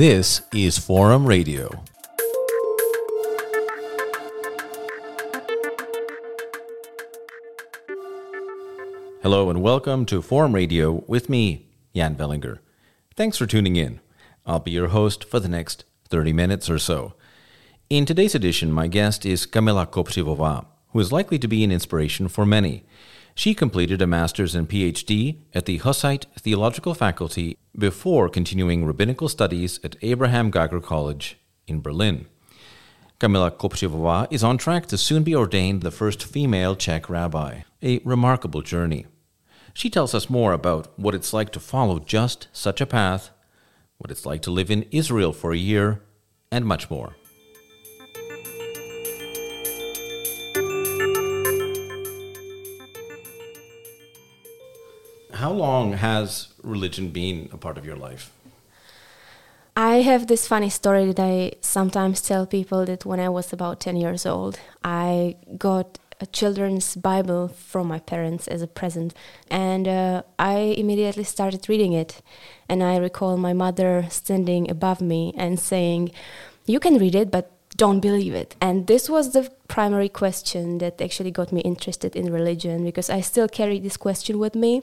This is Forum Radio. Hello and welcome to Forum Radio with me, Jan Velinger. Thanks for tuning in. I'll be your host for the next 30 minutes or so. In today's edition, my guest is Kamila Kopřivová, who is likely to be an inspiration for many. She completed a master's and PhD at the Hussite Theological Faculty before continuing rabbinical studies at Abraham Geiger College in Berlin. Kamila Kopřivová is on track to soon be ordained the first female Czech rabbi, a remarkable journey. She tells us more about what it's like to follow just such a path, what it's like to live in Israel for a year, and much more. How long has religion been a part of your life? I have this funny story that I sometimes tell people that when I was about 10 years old, I got a children's Bible from my parents as a present, and uh, I immediately started reading it. And I recall my mother standing above me and saying, You can read it, but don't believe it. And this was the primary question that actually got me interested in religion because I still carry this question with me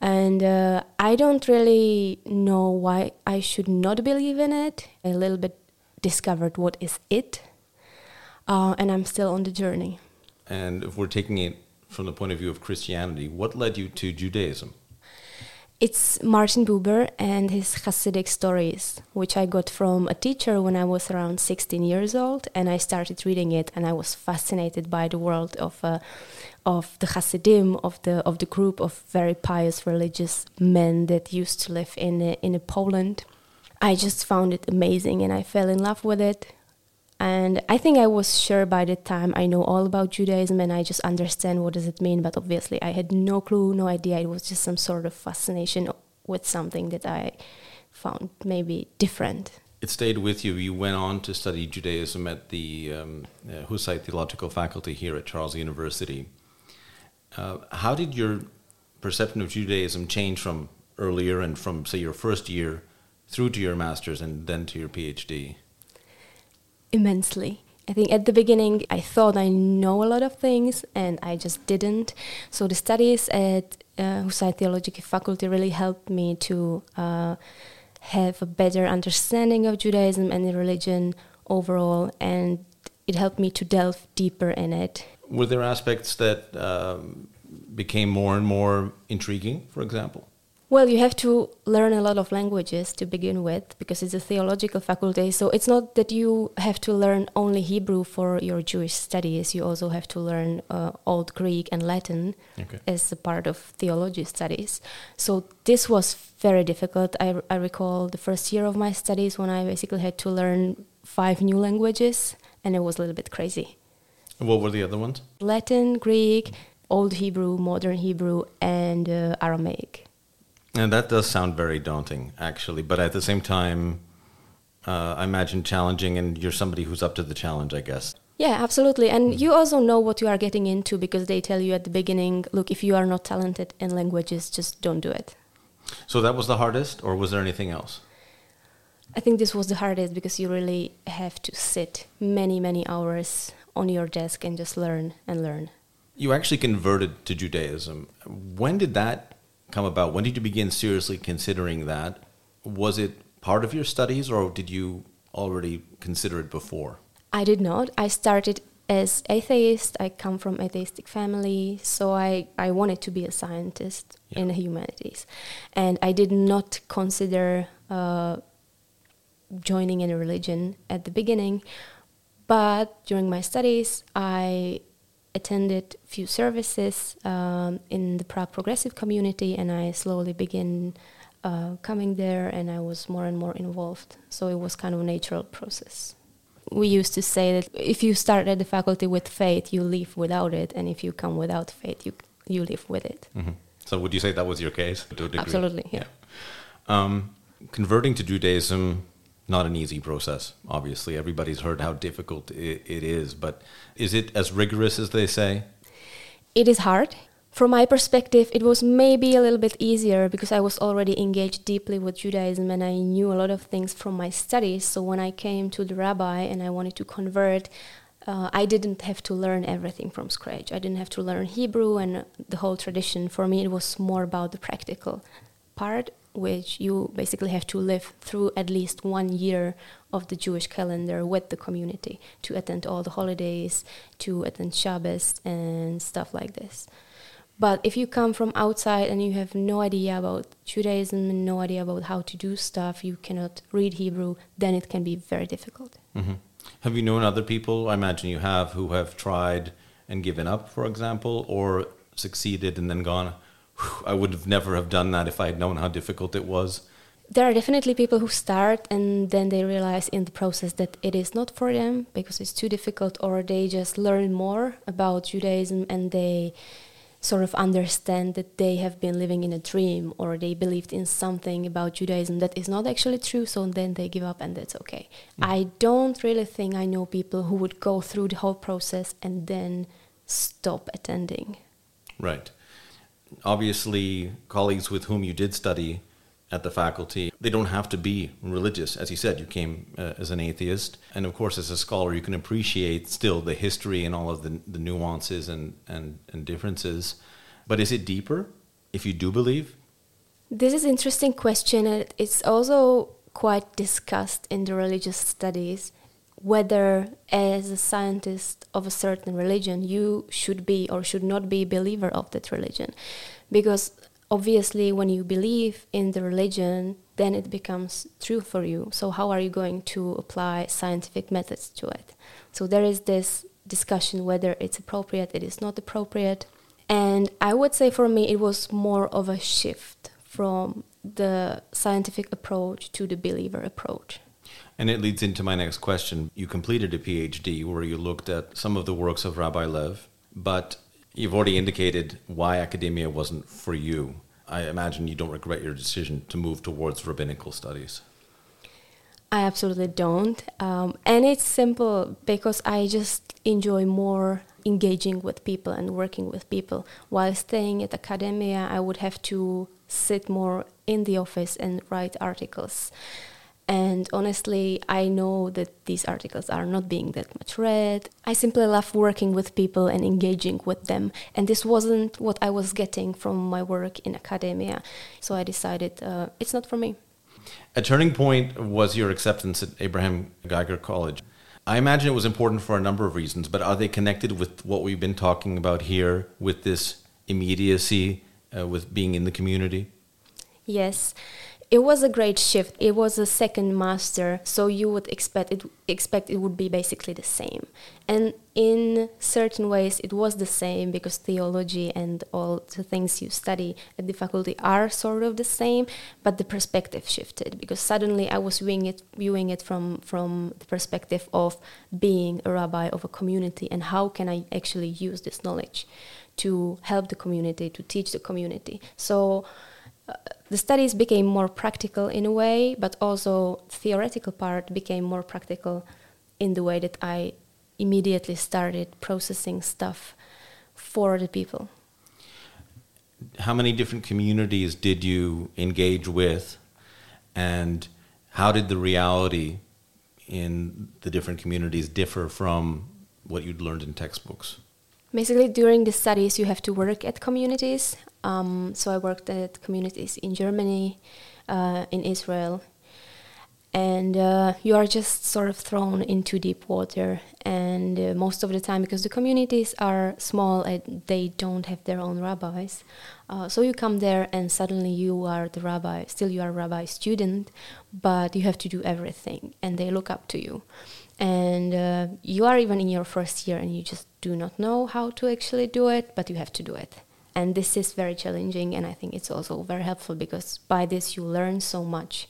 and uh, I don't really know why I should not believe in it. A little bit discovered what is it, uh, and I'm still on the journey. And if we're taking it from the point of view of Christianity, what led you to Judaism? It's Martin Buber and his Hasidic stories, which I got from a teacher when I was around 16 years old, and I started reading it, and I was fascinated by the world of uh, of the Hasidim, of the of the group of very pious religious men that used to live in uh, in Poland. I just found it amazing, and I fell in love with it. And I think I was sure by the time I know all about Judaism and I just understand what does it mean. But obviously, I had no clue, no idea. It was just some sort of fascination with something that I found maybe different. It stayed with you. You went on to study Judaism at the um, uh, Hussite Theological Faculty here at Charles University. Uh, how did your perception of Judaism change from earlier and from, say, your first year through to your master's and then to your PhD? Immensely. I think at the beginning I thought I know a lot of things and I just didn't. So the studies at uh, Theological Faculty really helped me to uh, have a better understanding of Judaism and the religion overall, and it helped me to delve deeper in it were there aspects that um, became more and more intriguing, for example? Well, you have to learn a lot of languages to begin with because it's a theological faculty. So it's not that you have to learn only Hebrew for your Jewish studies. You also have to learn uh, Old Greek and Latin okay. as a part of theology studies. So this was very difficult. I, I recall the first year of my studies when I basically had to learn five new languages, and it was a little bit crazy. What were the other ones? Latin, Greek, Old Hebrew, Modern Hebrew, and uh, Aramaic. And that does sound very daunting, actually. But at the same time, uh, I imagine challenging, and you're somebody who's up to the challenge, I guess. Yeah, absolutely. And you also know what you are getting into because they tell you at the beginning look, if you are not talented in languages, just don't do it. So that was the hardest, or was there anything else? I think this was the hardest because you really have to sit many, many hours on your desk and just learn and learn. You actually converted to Judaism. When did that come about? When did you begin seriously considering that? Was it part of your studies or did you already consider it before? I did not. I started as atheist. I come from atheistic family, so I, I wanted to be a scientist yeah. in the humanities. And I did not consider uh, joining in a religion at the beginning but during my studies, I attended few services um, in the Prague progressive community, and I slowly began uh, coming there, and I was more and more involved. So it was kind of a natural process. We used to say that if you start at the faculty with faith, you leave without it, and if you come without faith, you you live with it. Mm-hmm. So would you say that was your case to a degree? Absolutely, yeah. yeah. Um, converting to Judaism not an easy process. Obviously, everybody's heard how difficult it, it is, but is it as rigorous as they say? It is hard, from my perspective, it was maybe a little bit easier because I was already engaged deeply with Judaism and I knew a lot of things from my studies. So when I came to the rabbi and I wanted to convert, uh, I didn't have to learn everything from scratch. I didn't have to learn Hebrew and the whole tradition. For me, it was more about the practical part, which you basically have to live through at least one year of the Jewish calendar with the community to attend all the holidays, to attend Shabbos, and stuff like this. But if you come from outside and you have no idea about Judaism and no idea about how to do stuff, you cannot read Hebrew, then it can be very difficult. Mm-hmm. Have you known other people, I imagine you have, who have tried and given up, for example, or succeeded and then gone, I would have never have done that if I had known how difficult it was? There are definitely people who start and then they realize in the process that it is not for them because it's too difficult, or they just learn more about Judaism and they sort of understand that they have been living in a dream or they believed in something about Judaism that is not actually true, so then they give up and that's okay. Mm. I don't really think I know people who would go through the whole process and then stop attending. Right. Obviously, colleagues with whom you did study at the faculty. They don't have to be religious. As you said, you came uh, as an atheist. And of course, as a scholar, you can appreciate still the history and all of the, the nuances and, and, and differences. But is it deeper if you do believe? This is interesting question. It's also quite discussed in the religious studies whether as a scientist of a certain religion you should be or should not be a believer of that religion. Because obviously when you believe in the religion then it becomes true for you. So how are you going to apply scientific methods to it? So there is this discussion whether it's appropriate it is not appropriate. And i would say for me it was more of a shift from the scientific approach to the believer approach and it leads into my next question you completed a phd where you looked at some of the works of rabbi lev but You've already indicated why academia wasn't for you. I imagine you don't regret your decision to move towards rabbinical studies. I absolutely don't. Um, and it's simple because I just enjoy more engaging with people and working with people. While staying at academia, I would have to sit more in the office and write articles. And honestly, I know that these articles are not being that much read. I simply love working with people and engaging with them. And this wasn't what I was getting from my work in academia. So I decided uh, it's not for me. A turning point was your acceptance at Abraham Geiger College. I imagine it was important for a number of reasons, but are they connected with what we've been talking about here with this immediacy, uh, with being in the community? Yes it was a great shift. It was a second master, so you would expect it expect it would be basically the same. And in certain ways, it was the same because theology and all the things you study at the faculty are sort of the same, but the perspective shifted because suddenly I was viewing it viewing it from from the perspective of being a rabbi of a community and how can I actually use this knowledge to help the community to teach the community. So the studies became more practical in a way, but also theoretical part became more practical in the way that I immediately started processing stuff for the people. How many different communities did you engage with, and how did the reality in the different communities differ from what you'd learned in textbooks? Basically, during the studies, you have to work at communities. Um, so I worked at communities in Germany, uh, in Israel, and uh, you are just sort of thrown into deep water. And uh, most of the time, because the communities are small and they don't have their own rabbis, uh, so you come there and suddenly you are the rabbi. Still, you are a rabbi student, but you have to do everything, and they look up to you. And uh, you are even in your first year, and you just do not know how to actually do it, but you have to do it and this is very challenging and i think it's also very helpful because by this you learn so much.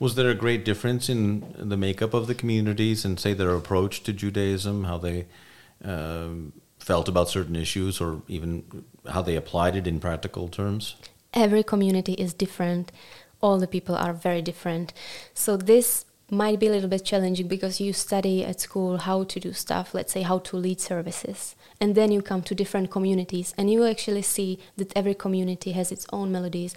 Was there a great difference in the makeup of the communities and say their approach to judaism how they um, felt about certain issues or even how they applied it in practical terms? Every community is different. All the people are very different. So this might be a little bit challenging because you study at school how to do stuff, let's say how to lead services. And then you come to different communities and you actually see that every community has its own melodies,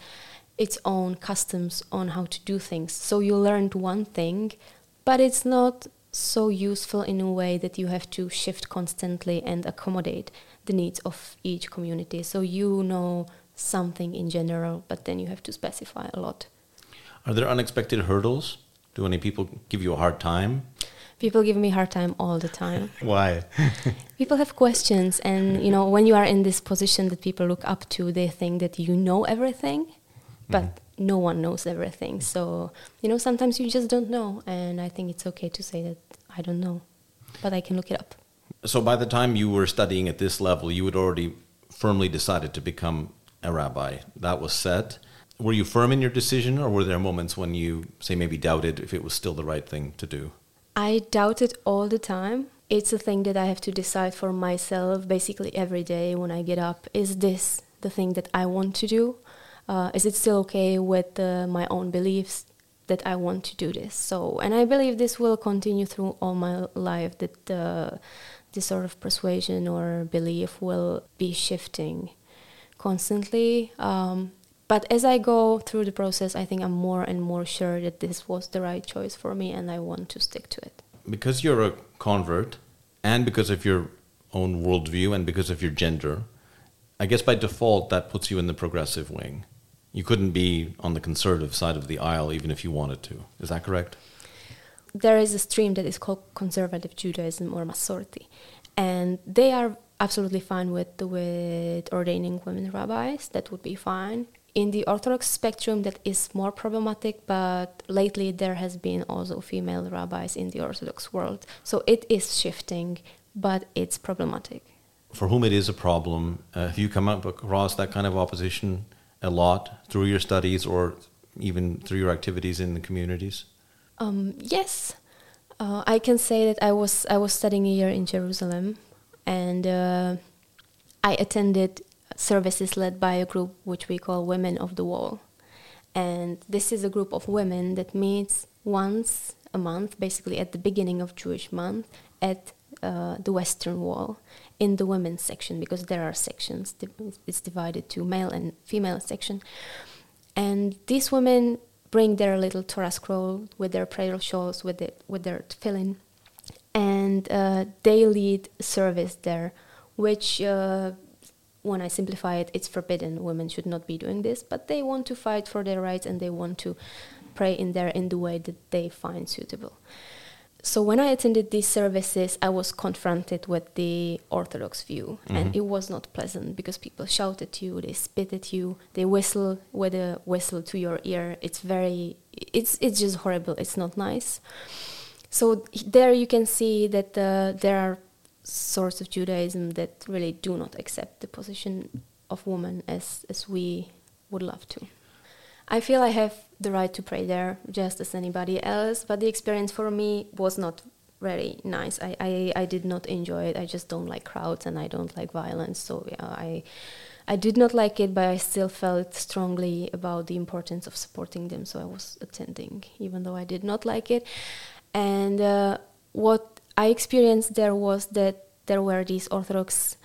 its own customs on how to do things. So you learned one thing, but it's not so useful in a way that you have to shift constantly and accommodate the needs of each community. So you know something in general, but then you have to specify a lot. Are there unexpected hurdles? Do any people give you a hard time? People give me a hard time all the time. Why? people have questions, and you know, when you are in this position that people look up to, they think that you know everything, but mm. no one knows everything. So you know, sometimes you just don't know, and I think it's okay to say that I don't know, but I can look it up. So by the time you were studying at this level, you had already firmly decided to become a rabbi. That was set. Were you firm in your decision, or were there moments when you, say, maybe doubted if it was still the right thing to do? I doubt it all the time. It's a thing that I have to decide for myself basically every day when I get up. Is this the thing that I want to do? Uh, is it still okay with uh, my own beliefs that I want to do this? So, and I believe this will continue through all my life. That uh, this sort of persuasion or belief will be shifting constantly. Um, but as I go through the process, I think I'm more and more sure that this was the right choice for me and I want to stick to it. Because you're a convert and because of your own worldview and because of your gender, I guess by default that puts you in the progressive wing. You couldn't be on the conservative side of the aisle even if you wanted to. Is that correct? There is a stream that is called conservative Judaism or Masorti, and they are absolutely fine with with ordaining women rabbis. That would be fine in the Orthodox spectrum that is more problematic, but lately there has been also female rabbis in the Orthodox world. So it is shifting, but it's problematic. For whom it is a problem, uh, have you come up across that kind of opposition a lot through your studies or even through your activities in the communities? Um, yes, uh, I can say that I was I was studying a year in Jerusalem, and uh, I attended services led by a group which we call Women of the Wall. And this is a group of women that meets once a month, basically at the beginning of Jewish month, at uh, the Western Wall in the women's section because there are sections. It's divided to male and female section. And these women bring their little Torah scroll with their prayer shawls, with, it, with their tefillin, and uh, they lead service there, which uh, when I simplify it, it's forbidden. Women should not be doing this, but they want to fight for their rights and they want to pray in there in the way that they find suitable. So when I attended these services, I was confronted with the Orthodox view, mm-hmm. and it was not pleasant because people shout at you, they spit at you, they whistle with a whistle to your ear. It's very, it's it's just horrible. It's not nice. So there you can see that uh, there are sorts of Judaism that really do not accept the position of woman as as we would love to. I feel I have the right to pray there just as anybody else, but the experience for me was not very nice. I, I, I did not enjoy it. I just don't like crowds and I don't like violence. So yeah, I I did not like it, but I still felt strongly about the importance of supporting them. So I was attending, even though I did not like it. And uh, what I experienced there was that there were these Orthodox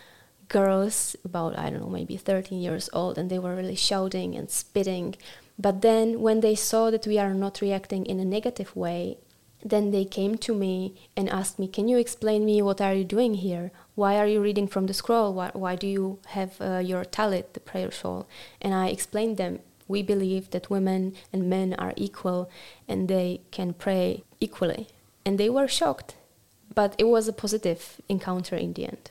girls, about, I don't know, maybe 13 years old, and they were really shouting and spitting. But then when they saw that we are not reacting in a negative way, then they came to me and asked me, "Can you explain me what are you doing here? Why are you reading from the scroll? Why, why do you have uh, your talit, the prayer shawl?" And I explained them, "We believe that women and men are equal, and they can pray equally." And they were shocked but it was a positive encounter in the end.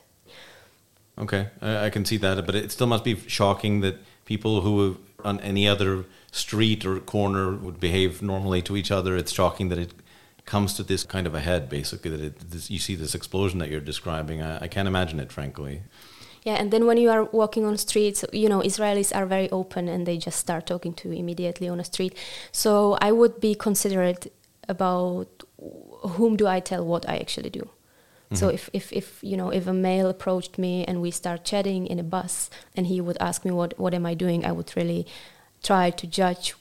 Okay, I, I can see that, but it still must be shocking that people who on any other street or corner would behave normally to each other. It's shocking that it comes to this kind of a head, basically, that it, this, you see this explosion that you're describing. I, I can't imagine it, frankly. Yeah, and then when you are walking on streets, you know, Israelis are very open and they just start talking to you immediately on a street. So I would be considerate about whom do I tell what I actually do? Mm-hmm. So if, if, if you know if a male approached me and we start chatting in a bus and he would ask me what what am I doing, I would really try to judge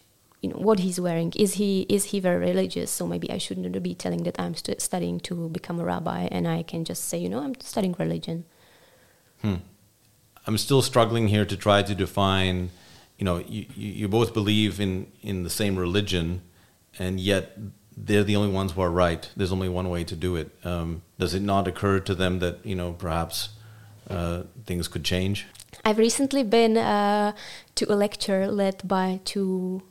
you know what he's wearing is he is he very religious so maybe i shouldn't be telling that i'm stu- studying to become a rabbi and i can just say you know i'm studying religion hmm. i'm still struggling here to try to define you know you, you both believe in in the same religion and yet they're the only ones who are right there's only one way to do it um, does it not occur to them that you know perhaps uh, things could change i've recently been uh, to a lecture led by two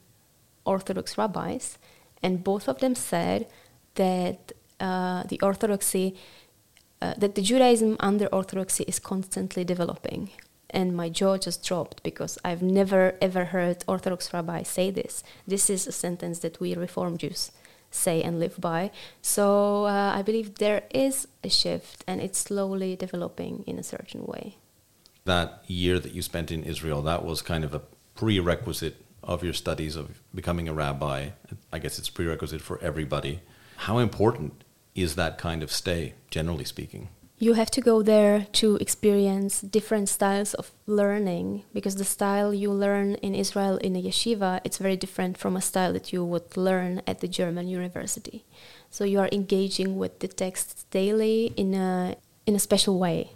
Orthodox rabbis, and both of them said that uh, the Orthodoxy, uh, that the Judaism under Orthodoxy is constantly developing. And my jaw just dropped because I've never ever heard Orthodox rabbis say this. This is a sentence that we Reform Jews say and live by. So uh, I believe there is a shift and it's slowly developing in a certain way. That year that you spent in Israel, that was kind of a prerequisite of your studies of becoming a rabbi. I guess it's prerequisite for everybody. How important is that kind of stay, generally speaking? You have to go there to experience different styles of learning because the style you learn in Israel in a yeshiva it's very different from a style that you would learn at the German university. So you are engaging with the texts daily in a in a special way,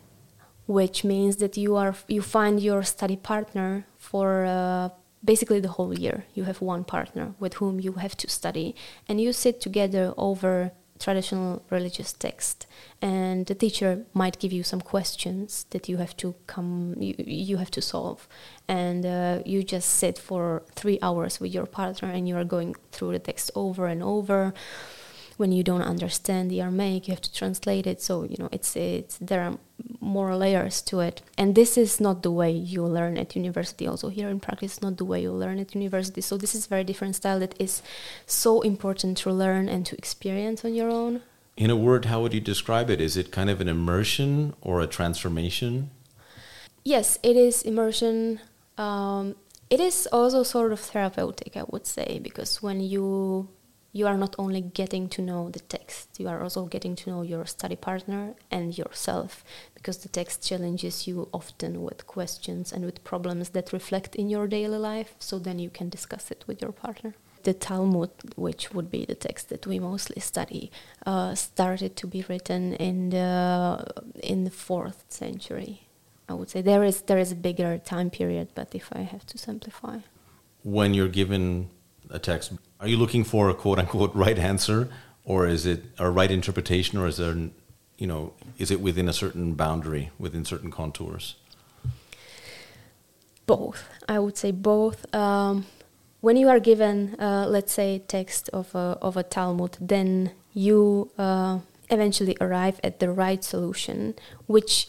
which means that you are you find your study partner for uh, basically the whole year you have one partner with whom you have to study and you sit together over traditional religious text and the teacher might give you some questions that you have to come you, you have to solve. And uh, you just sit for three hours with your partner and you are going through the text over and over when you don't understand the Aramaic, you have to translate it. So you know, it's it's there are more layers to it, and this is not the way you learn at university. Also, here in practice, not the way you learn at university. So this is very different style that is so important to learn and to experience on your own. In a word, how would you describe it? Is it kind of an immersion or a transformation? Yes, it is immersion. Um, it is also sort of therapeutic, I would say, because when you you are not only getting to know the text, you are also getting to know your study partner and yourself, because the text challenges you often with questions and with problems that reflect in your daily life, so then you can discuss it with your partner. The Talmud, which would be the text that we mostly study, uh, started to be written in the in the fourth century. I would say there is there is a bigger time period, but if I have to simplify, when you're given a text, are you looking for a quote unquote right answer, or is it a right interpretation, or is there, you know, is it within a certain boundary, within certain contours? Both. I would say both. Um, when you are given, uh, let's say, text of a, of a Talmud, then you uh, eventually arrive at the right solution, which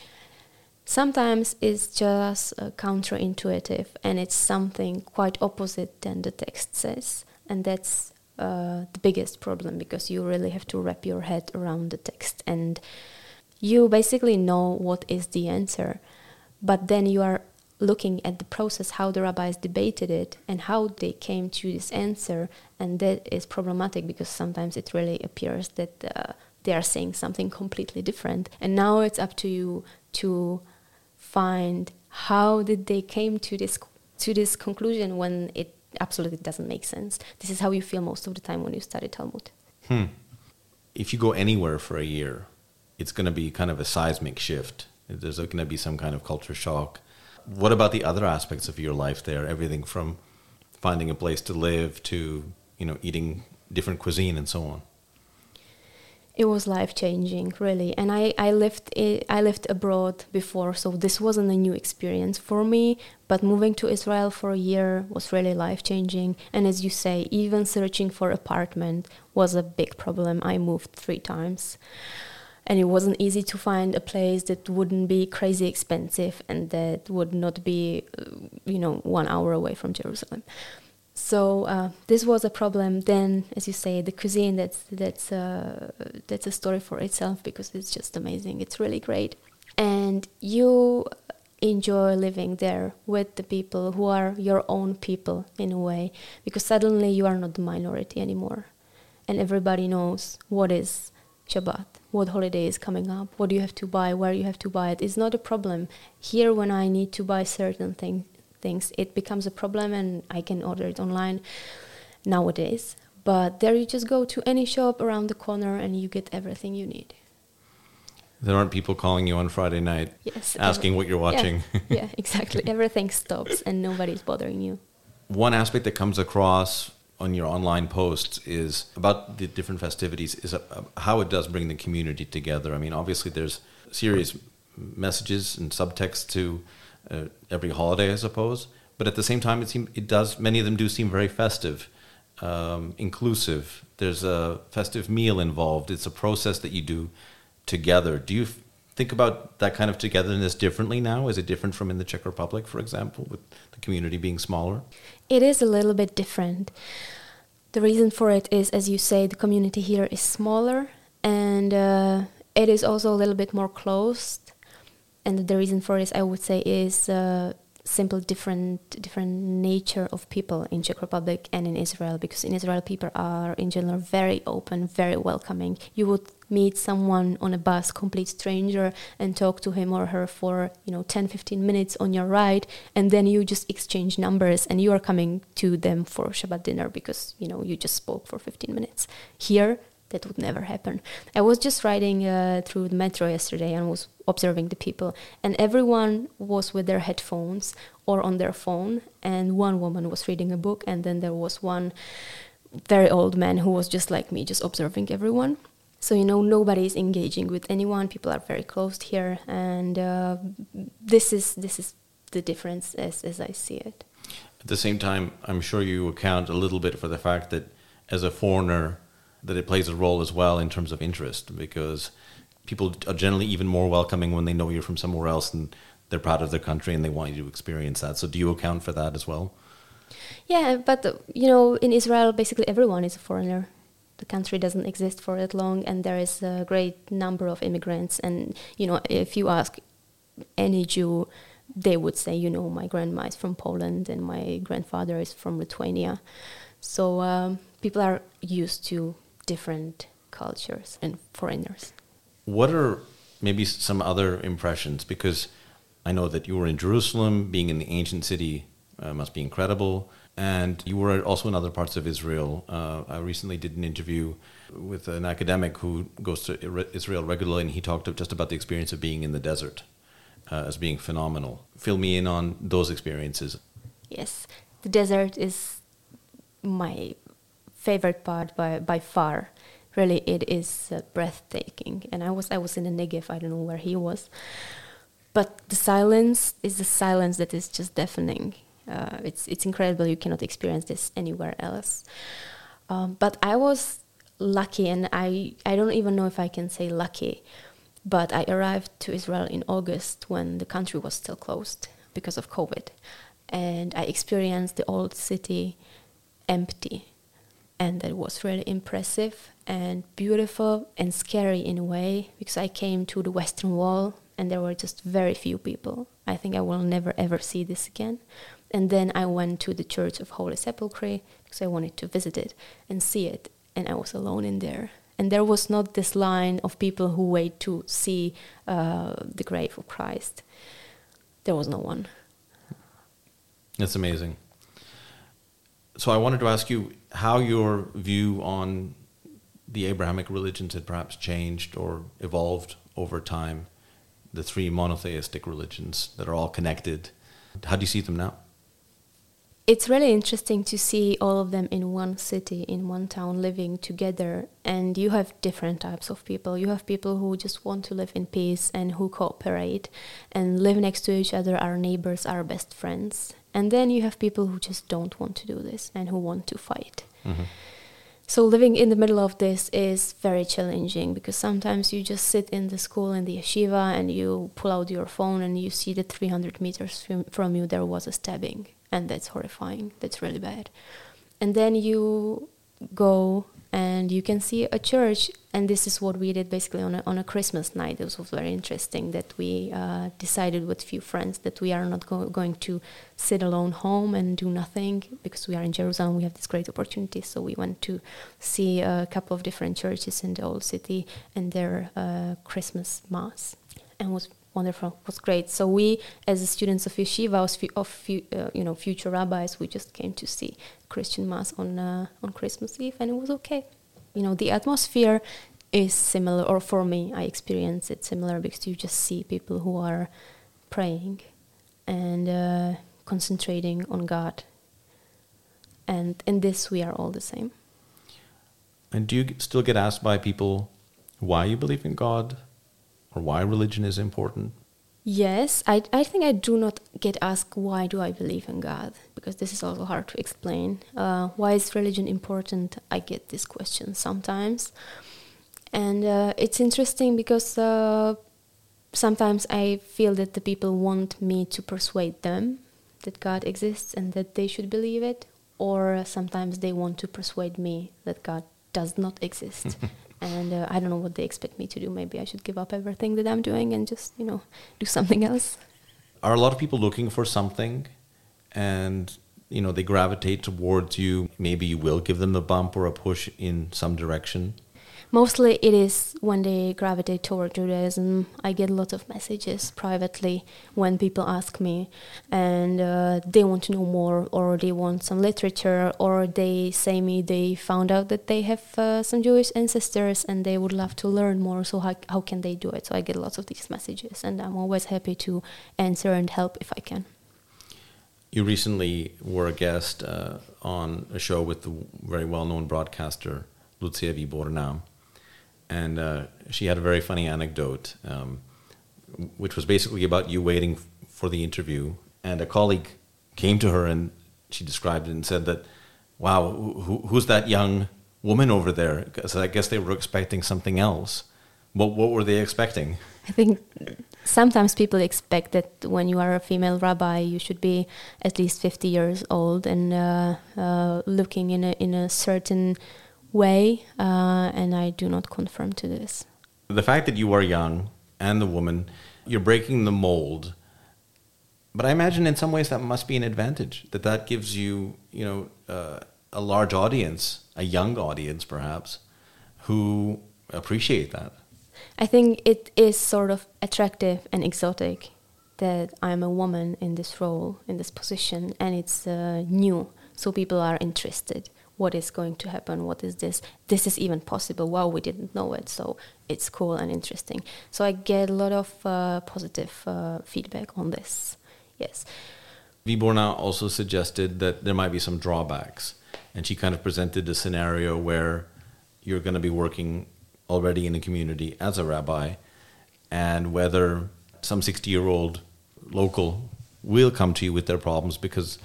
sometimes is just uh, counterintuitive and it's something quite opposite than the text says and that's uh, the biggest problem because you really have to wrap your head around the text and you basically know what is the answer. But then you are looking at the process how the rabbis debated it and how they came to this answer. And that is problematic because sometimes it really appears that uh, they are saying something completely different. And now it's up to you to find how did they came to this to this conclusion when it absolutely doesn't make sense. This is how you feel most of the time when you study Talmud. Hmm. If you go anywhere for a year, it's going to be kind of a seismic shift. There's going to be some kind of culture shock. What about the other aspects of your life there? Everything from finding a place to live to you know eating different cuisine and so on it was life changing really. And i i lived i lived abroad before so this wasn't a new experience for me. But moving to israel for a year was really life changing and as you say even searching for apartment was a big problem. I moved 3 times. And it wasn't easy to find a place that wouldn't be crazy expensive and that would not be uh, you know 1 hour away from jerusalem so uh, this was a problem. Then, as you say, the cuisine that's that's uh, that's a story for itself because it's just amazing. It's really great, and you enjoy living there with the people who are your own people in a way because suddenly you are not the minority anymore, and everybody knows what is Shabbat, what holiday is coming up, what you have to buy, where you have to buy it. It's not a problem here when I need to buy certain things things, it becomes a problem and I can order it online. nowadays. But there you just go to any shop around the corner and you get everything you need. There aren't people calling you on Friday night Yes. asking every- what you're watching. Yeah, yeah exactly. Everything stops and nobody's bothering you. One aspect that comes across on your online posts is about the different festivities is uh, how it does bring the community together. I mean, obviously there's serious messages and subtext to uh, every holiday, I suppose, but at the same time, it seem it does. Many of them do seem very festive, um, inclusive. There's a festive meal involved. It's a process that you do together. Do you f- think about that kind of togetherness differently now? Is it different from in the Czech Republic, for example, with the community being smaller? It is a little bit different. The reason for it is, as you say, the community here is smaller and uh, it is also a little bit more closed. And the reason for this, I would say, is uh, simple different different nature of people in Czech Republic and in Israel. Because in Israel, people are in general very open, very welcoming. You would meet someone on a bus, complete stranger, and talk to him or her for you know 10, 15 minutes on your ride, and then you just exchange numbers, and you are coming to them for Shabbat dinner because you know you just spoke for 15 minutes. Here, that would never happen. I was just riding uh, through the metro yesterday and was observing the people, and everyone was with their headphones or on their phone, and one woman was reading a book, and then there was one very old man who was just like me, just observing everyone. So you know nobody is engaging with anyone. People are very closed here, and uh, this is this is the difference as as I see it. At the same time, I'm sure you account a little bit for the fact that as a foreigner, that it plays a role as well in terms of interest because people are generally even more welcoming when they know you're from somewhere else and they're proud of their country and they want you to experience that. So do you account for that as well? Yeah, but you know, in Israel, basically everyone is a foreigner. The country doesn't exist for that long, and there is a great number of immigrants. And you know, if you ask any Jew, they would say, you know, my grandma is from Poland and my grandfather is from Lithuania. So um, people are used to different cultures and foreigners. What are maybe some other impressions? Because I know that you were in Jerusalem, being in the ancient city uh, must be incredible. And you were also in other parts of Israel. Uh, I recently did an interview with an academic who goes to Israel regularly, and he talked just about the experience of being in the desert uh, as being phenomenal. Fill me in on those experiences. Yes, the desert is my favorite part by by far. Really, it is uh, breathtaking. And I was I was in the Negev. I don't know where he was, but the silence is the silence that is just deafening. Uh, it's it's incredible. You cannot experience this anywhere else. Um, but I was lucky, and I I don't even know if I can say lucky, but I arrived to Israel in August when the country was still closed because of COVID, and I experienced the old city empty, and that was really impressive and beautiful and scary in a way because I came to the Western Wall and there were just very few people. I think I will never ever see this again. And then I went to the Church of Holy Sepulchre because I wanted to visit it and see it. And I was alone in there. And there was not this line of people who wait to see uh, the grave of Christ. There was no one. That's amazing. So I wanted to ask you how your view on the Abrahamic religions had perhaps changed or evolved over time. The three monotheistic religions that are all connected. How do you see them now? It's really interesting to see all of them in one city, in one town, living together. And you have different types of people. You have people who just want to live in peace and who cooperate and live next to each other, our neighbors, our best friends. And then you have people who just don't want to do this and who want to fight. Mm-hmm. So living in the middle of this is very challenging because sometimes you just sit in the school in the yeshiva and you pull out your phone and you see that 300 meters from, from you there was a stabbing and that's horrifying. That's really bad. And then you go and you can see a church and this is what we did basically on a, on a christmas night. It was very interesting that we uh, decided with few friends that we are not go- going to sit alone home and do nothing because we are in jerusalem. We have this great opportunity. So we went to see a couple of different churches in the old city and their uh, christmas mass and was wonderful. It was great. So we, as students of yeshiva, of uh, you know future rabbis, we just came to see Christian mass on uh, on Christmas Eve, and it was okay. You know, the atmosphere is similar, or for me, I experience it similar because you just see people who are praying and uh, concentrating on God, and in this we are all the same. And do you still get asked by people why you believe in God or why religion is important? Yes, I, I think I do not get asked why do I believe in God because this is also hard to explain. Uh, why is religion important? I get this question sometimes, and uh, it's interesting because uh, sometimes I feel that the people want me to persuade them that God exists and that they should believe it, or sometimes they want to persuade me that God does not exist. and uh, I don't know what they expect me to do. Maybe I should give up everything that I'm doing and just, you know, do something else. Are a lot of people looking for something and, you know, they gravitate towards you? Maybe you will give them a bump or a push in some direction? Mostly it is when they gravitate toward Judaism. I get a lot of messages privately when people ask me and uh, they want to know more or they want some literature or they say me they found out that they have uh, some Jewish ancestors and they would love to learn more. So how, how can they do it? So I get lots of these messages and I'm always happy to answer and help if I can. You recently were a guest uh, on a show with the very well-known broadcaster Lucia Výborná and uh, she had a very funny anecdote, um, which was basically about you waiting for the interview. And a colleague came to her and she described it and said that, "Wow, who, who's that young woman over there?" Because I guess they were expecting something else. What what were they expecting? I think sometimes people expect that when you are a female rabbi, you should be at least fifty years old and uh, uh, looking in a in a certain way, uh, and I do not confirm to this. The fact that you are young and the woman, you're breaking the mold. But I imagine in some ways that must be an advantage. That that gives you, you know, uh, a large audience, a young audience perhaps, who appreciate that. I think it is sort of attractive and exotic that I'm a woman in this role, in this position, and it's uh, new, so people are interested what is going to happen what is this this is even possible wow we didn't know it. So it's cool and interesting. So i get a lot of uh, positive uh, feedback on this. Yes. Výborná also suggested that there might be some drawbacks and she kind of presented a scenario where you're going to be working already in the community as a rabbi and whether some 60 year old local will come to you with their problems because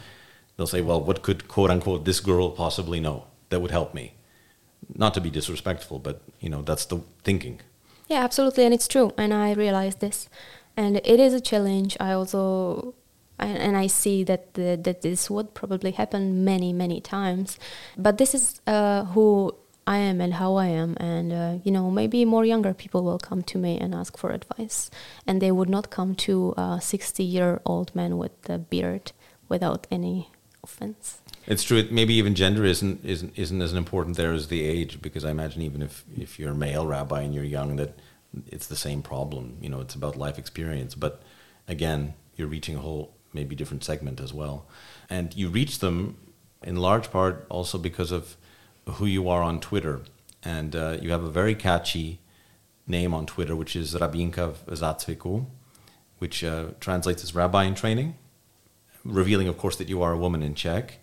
they'll say, well, what could quote unquote this girl possibly know that would help me? Not to be disrespectful, but you know, that's the thinking. Yeah, absolutely, and it's true, and I realize this, and it is a challenge. I also, and I see that the, that this would probably happen many, many times, but this is uh, who I am and how I am, and uh, you know, maybe more younger people will come to me and ask for advice, and they would not come to a sixty-year-old man with a beard without any It's true. Maybe even gender isn't isn't isn't as important there as the age, because I imagine even if if you're a male rabbi and you're young, that it's the same problem. You know, it's about life experience. But again, you're reaching a whole maybe different segment as well, and you reach them in large part also because of who you are on Twitter, and uh, you have a very catchy name on Twitter, which is Rabinka Zatzviku, which uh, translates as rabbi in training revealing, of course, that you are a woman in Czech.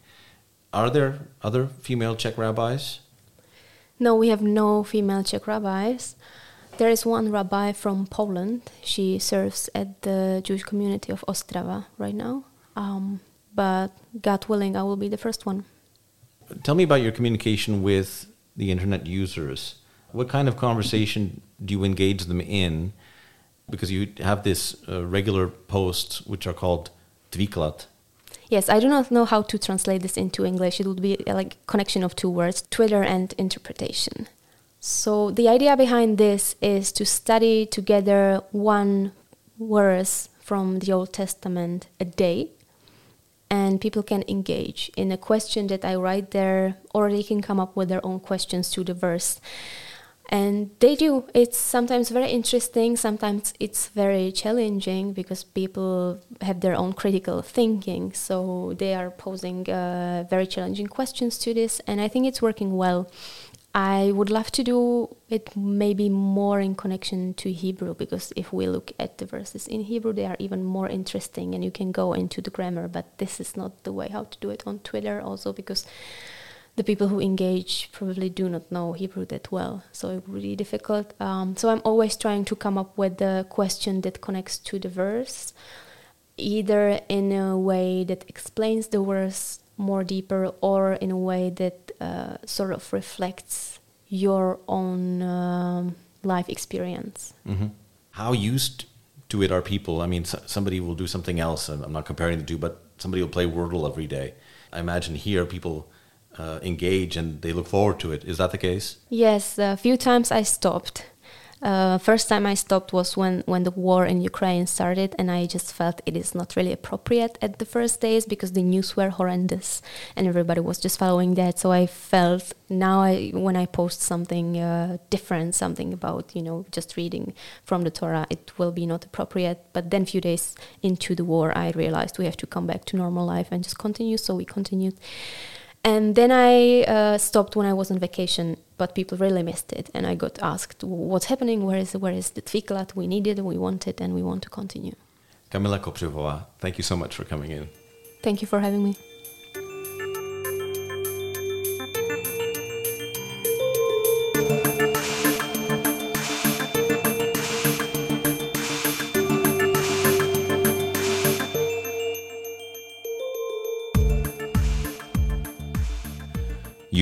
Are there other female Czech rabbis? No, we have no female Czech rabbis. There is one rabbi from Poland. She serves at the Jewish community of Ostrava right now. Um, but God willing, I will be the first one. Tell me about your communication with the internet users. What kind of conversation do you engage them in? Because you have this uh, regular posts which are called Dviklat, Yes, I do not know how to translate this into English. It would be uh, like connection of two words, Twitter and interpretation. So the idea behind this is to study together one verse from the Old Testament a day and people can engage in a question that I write there or they can come up with their own questions to the verse and they do. It's sometimes very interesting sometimes it's very challenging because people have their own critical thinking. So they are posing uh, very challenging questions to this and i think it's working well. I would love to do it maybe more in connection to hebrew because if we look at the verses in hebrew they are even more interesting and you can go into the grammar but this is not the way how to do it on twitter also because the people who engage probably do not know Hebrew that well, so it's really difficult. Um, so I'm always trying to come up with the question that connects to the verse, either in a way that explains the verse more deeper, or in a way that uh, sort of reflects your own um, life experience. Mm-hmm. How used to it are people? I mean, somebody will do something else. I'm not comparing the two, but somebody will play Wordle every day. I imagine here people uh, engage and they look forward to it. Is that the case? Yes, a few times I stopped. Uh, first time I stopped was when, when the war in Ukraine started, and I just felt it is not really appropriate at the first days because the news were horrendous and everybody was just following that. So I felt now I, when I post something uh, different, something about you know just reading from the Torah, it will be not appropriate. But then a few days into the war, I realized we have to come back to normal life and just continue. So we continued. And then I uh, stopped when I was on vacation, but people really missed it. And I got asked, what's happening? Where is, where is the tfiklat we needed, we wanted, and we want to continue? Kamila Kopřivová, thank you so much for coming in. Thank you for having me.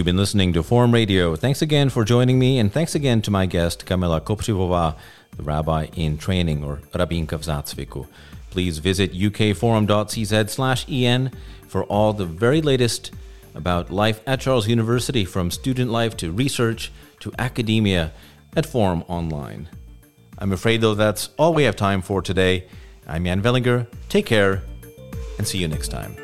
You've been listening to Forum Radio. Thanks again for joining me, and thanks again to my guest, Kamila Kopřivová, the rabbi in training, or Rabinka v zácviku. Please visit ukforum.cz slash en for all the very latest about life at Charles University, from student life to research to academia at Forum Online. I'm afraid, though, that's all we have time for today. I'm Jan Velinger. Take care, and see you next time.